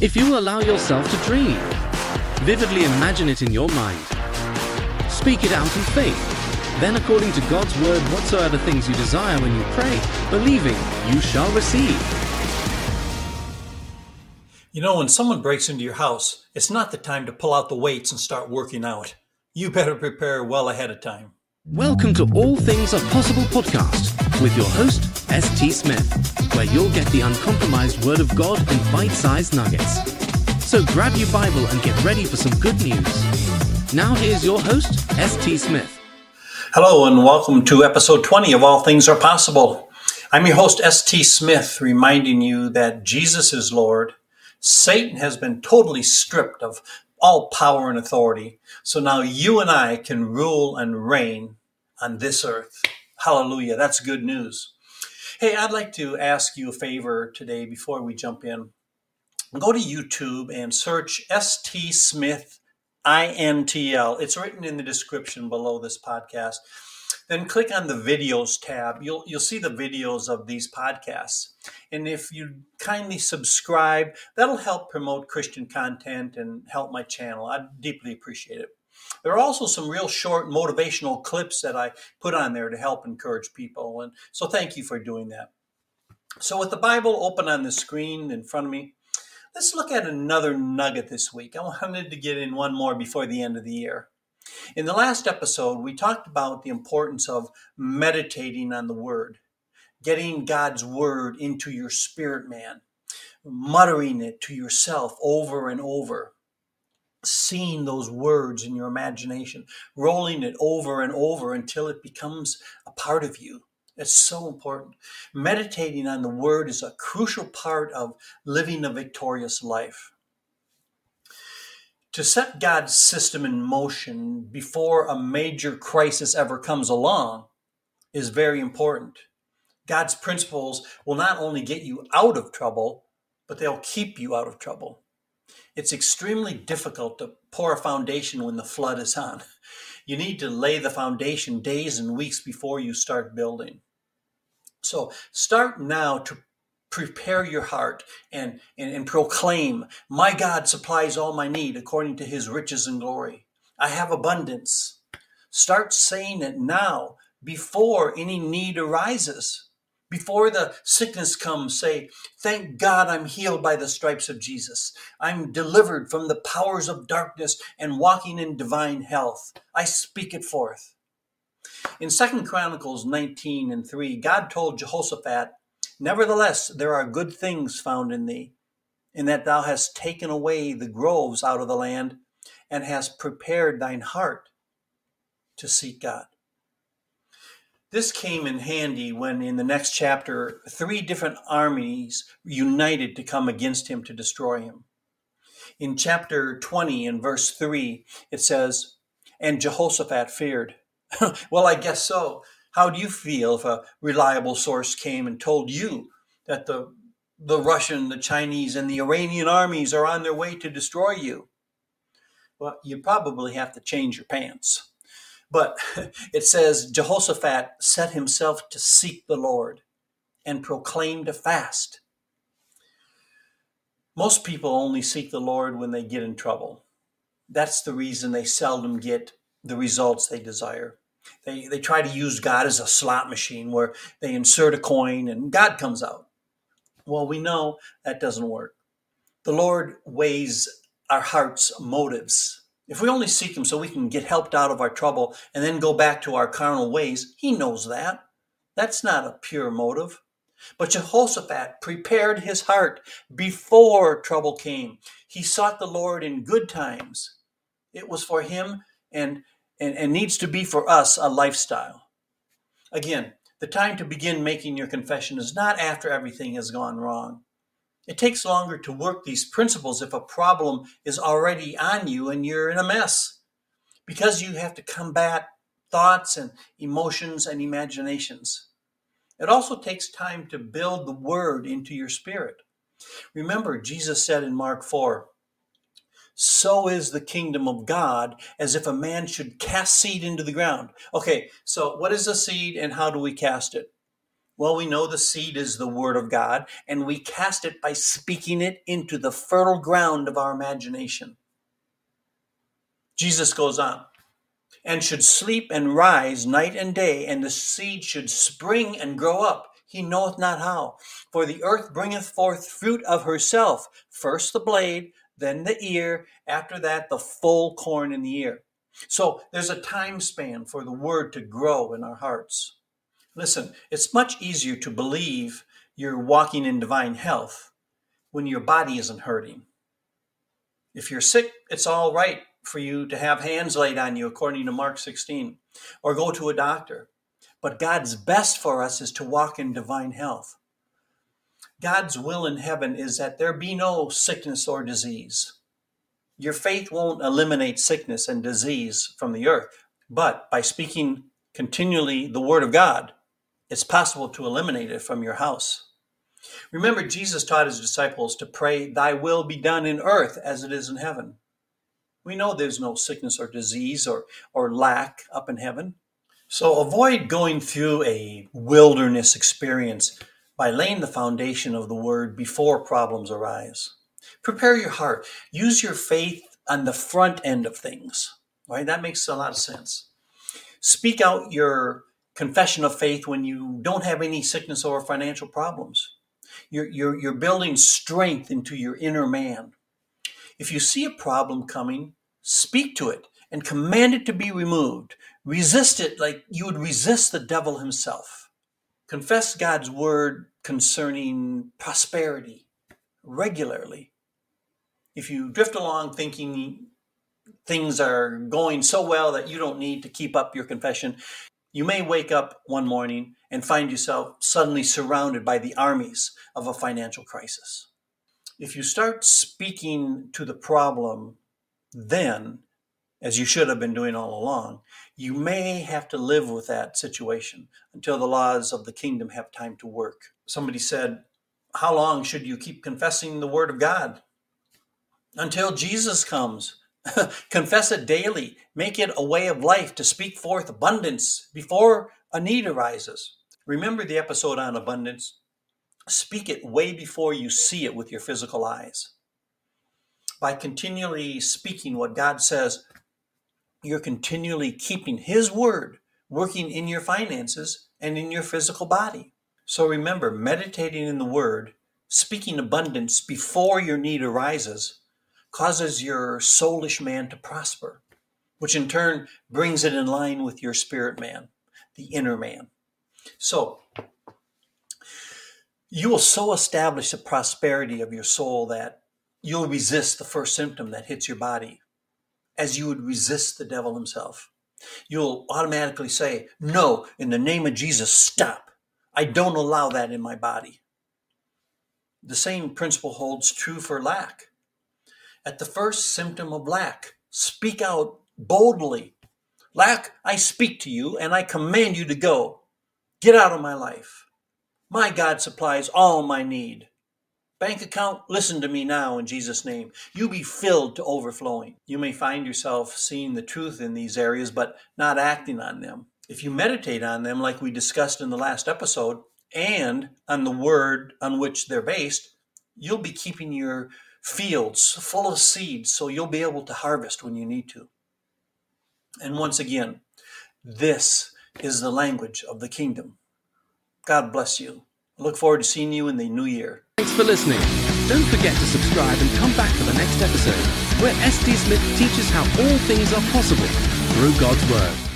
If you allow yourself to dream, vividly imagine it in your mind, speak it out in faith, then according to God's word, whatsoever things you desire when you pray, believing, you shall receive. You know, when someone breaks into your house, it's not the time to pull out the weights and start working out. You better prepare well ahead of time. Welcome to All Things Are Possible podcast with your host, S.T. Smith, where you'll get the uncompromised Word of God in bite sized nuggets. So grab your Bible and get ready for some good news. Now, here's your host, S.T. Smith. Hello, and welcome to episode 20 of All Things Are Possible. I'm your host, S.T. Smith, reminding you that Jesus is Lord. Satan has been totally stripped of all power and authority. So now you and I can rule and reign on this earth. Hallelujah. That's good news. Hey, I'd like to ask you a favor today before we jump in. Go to YouTube and search ST Smith INTL. It's written in the description below this podcast. Then click on the videos tab. You'll you'll see the videos of these podcasts. And if you kindly subscribe, that'll help promote Christian content and help my channel. I'd deeply appreciate it. There are also some real short motivational clips that I put on there to help encourage people. And so thank you for doing that. So, with the Bible open on the screen in front of me, let's look at another nugget this week. I wanted to get in one more before the end of the year. In the last episode, we talked about the importance of meditating on the Word, getting God's Word into your spirit man, muttering it to yourself over and over seeing those words in your imagination, rolling it over and over until it becomes a part of you. It's so important. Meditating on the word is a crucial part of living a victorious life. To set God's system in motion before a major crisis ever comes along is very important. God's principles will not only get you out of trouble, but they'll keep you out of trouble. It's extremely difficult to pour a foundation when the flood is on. You need to lay the foundation days and weeks before you start building. So start now to prepare your heart and, and, and proclaim, My God supplies all my need according to his riches and glory. I have abundance. Start saying it now before any need arises. Before the sickness comes, say, Thank God I'm healed by the stripes of Jesus. I'm delivered from the powers of darkness and walking in divine health. I speak it forth. In Second Chronicles 19 and 3, God told Jehoshaphat, Nevertheless, there are good things found in thee, in that thou hast taken away the groves out of the land and hast prepared thine heart to seek God. This came in handy when, in the next chapter, three different armies united to come against him to destroy him. In chapter 20, in verse 3, it says, And Jehoshaphat feared. well, I guess so. How do you feel if a reliable source came and told you that the, the Russian, the Chinese, and the Iranian armies are on their way to destroy you? Well, you probably have to change your pants. But it says Jehoshaphat set himself to seek the Lord and proclaimed a fast. Most people only seek the Lord when they get in trouble. That's the reason they seldom get the results they desire. They, they try to use God as a slot machine where they insert a coin and God comes out. Well, we know that doesn't work. The Lord weighs our heart's motives if we only seek Him so we can get helped out of our trouble and then go back to our carnal ways, He knows that. That's not a pure motive. But Jehoshaphat prepared his heart before trouble came. He sought the Lord in good times. It was for him and, and, and needs to be for us a lifestyle. Again, the time to begin making your confession is not after everything has gone wrong. It takes longer to work these principles if a problem is already on you and you're in a mess because you have to combat thoughts and emotions and imaginations. It also takes time to build the word into your spirit. Remember, Jesus said in Mark 4, so is the kingdom of God as if a man should cast seed into the ground. Okay, so what is a seed and how do we cast it? Well, we know the seed is the word of God, and we cast it by speaking it into the fertile ground of our imagination. Jesus goes on, and should sleep and rise night and day, and the seed should spring and grow up. He knoweth not how. For the earth bringeth forth fruit of herself, first the blade, then the ear, after that the full corn in the ear. So there's a time span for the word to grow in our hearts. Listen, it's much easier to believe you're walking in divine health when your body isn't hurting. If you're sick, it's all right for you to have hands laid on you, according to Mark 16, or go to a doctor. But God's best for us is to walk in divine health. God's will in heaven is that there be no sickness or disease. Your faith won't eliminate sickness and disease from the earth, but by speaking continually the word of God, it's possible to eliminate it from your house. Remember, Jesus taught his disciples to pray, Thy will be done in earth as it is in heaven. We know there's no sickness or disease or, or lack up in heaven. So avoid going through a wilderness experience by laying the foundation of the word before problems arise. Prepare your heart. Use your faith on the front end of things. Right? That makes a lot of sense. Speak out your confession of faith when you don't have any sickness or financial problems. You're, you're, you're building strength into your inner man. If you see a problem coming, speak to it and command it to be removed. Resist it like you would resist the devil himself. Confess God's word concerning prosperity regularly. If you drift along thinking things are going so well that you don't need to keep up your confession, you may wake up one morning and find yourself suddenly surrounded by the armies of a financial crisis. If you start speaking to the problem then, as you should have been doing all along, you may have to live with that situation until the laws of the kingdom have time to work. Somebody said, How long should you keep confessing the word of God? Until Jesus comes. Confess it daily. Make it a way of life to speak forth abundance before a need arises. Remember the episode on abundance? Speak it way before you see it with your physical eyes. By continually speaking what God says, you're continually keeping His word working in your finances and in your physical body. So remember, meditating in the word, speaking abundance before your need arises, causes your soulish man to prosper, which in turn brings it in line with your spirit man, the inner man. So, you will so establish the prosperity of your soul that you'll resist the first symptom that hits your body as you would resist the devil himself. You'll automatically say, No, in the name of Jesus, stop. I don't allow that in my body. The same principle holds true for lack. At the first symptom of lack, speak out boldly. Lack, I speak to you and I command you to go. Get out of my life. My God supplies all my need. Bank account, listen to me now in Jesus' name. You be filled to overflowing. You may find yourself seeing the truth in these areas, but not acting on them. If you meditate on them, like we discussed in the last episode, and on the word on which they're based, you'll be keeping your fields full of seeds so you'll be able to harvest when you need to. And once again, this is the language of the kingdom. God bless you. I look forward to seeing you in the new year. Thanks for listening. Don't forget to subscribe and come back for the next episode, where S.T. Smith teaches how all things are possible through God's Word.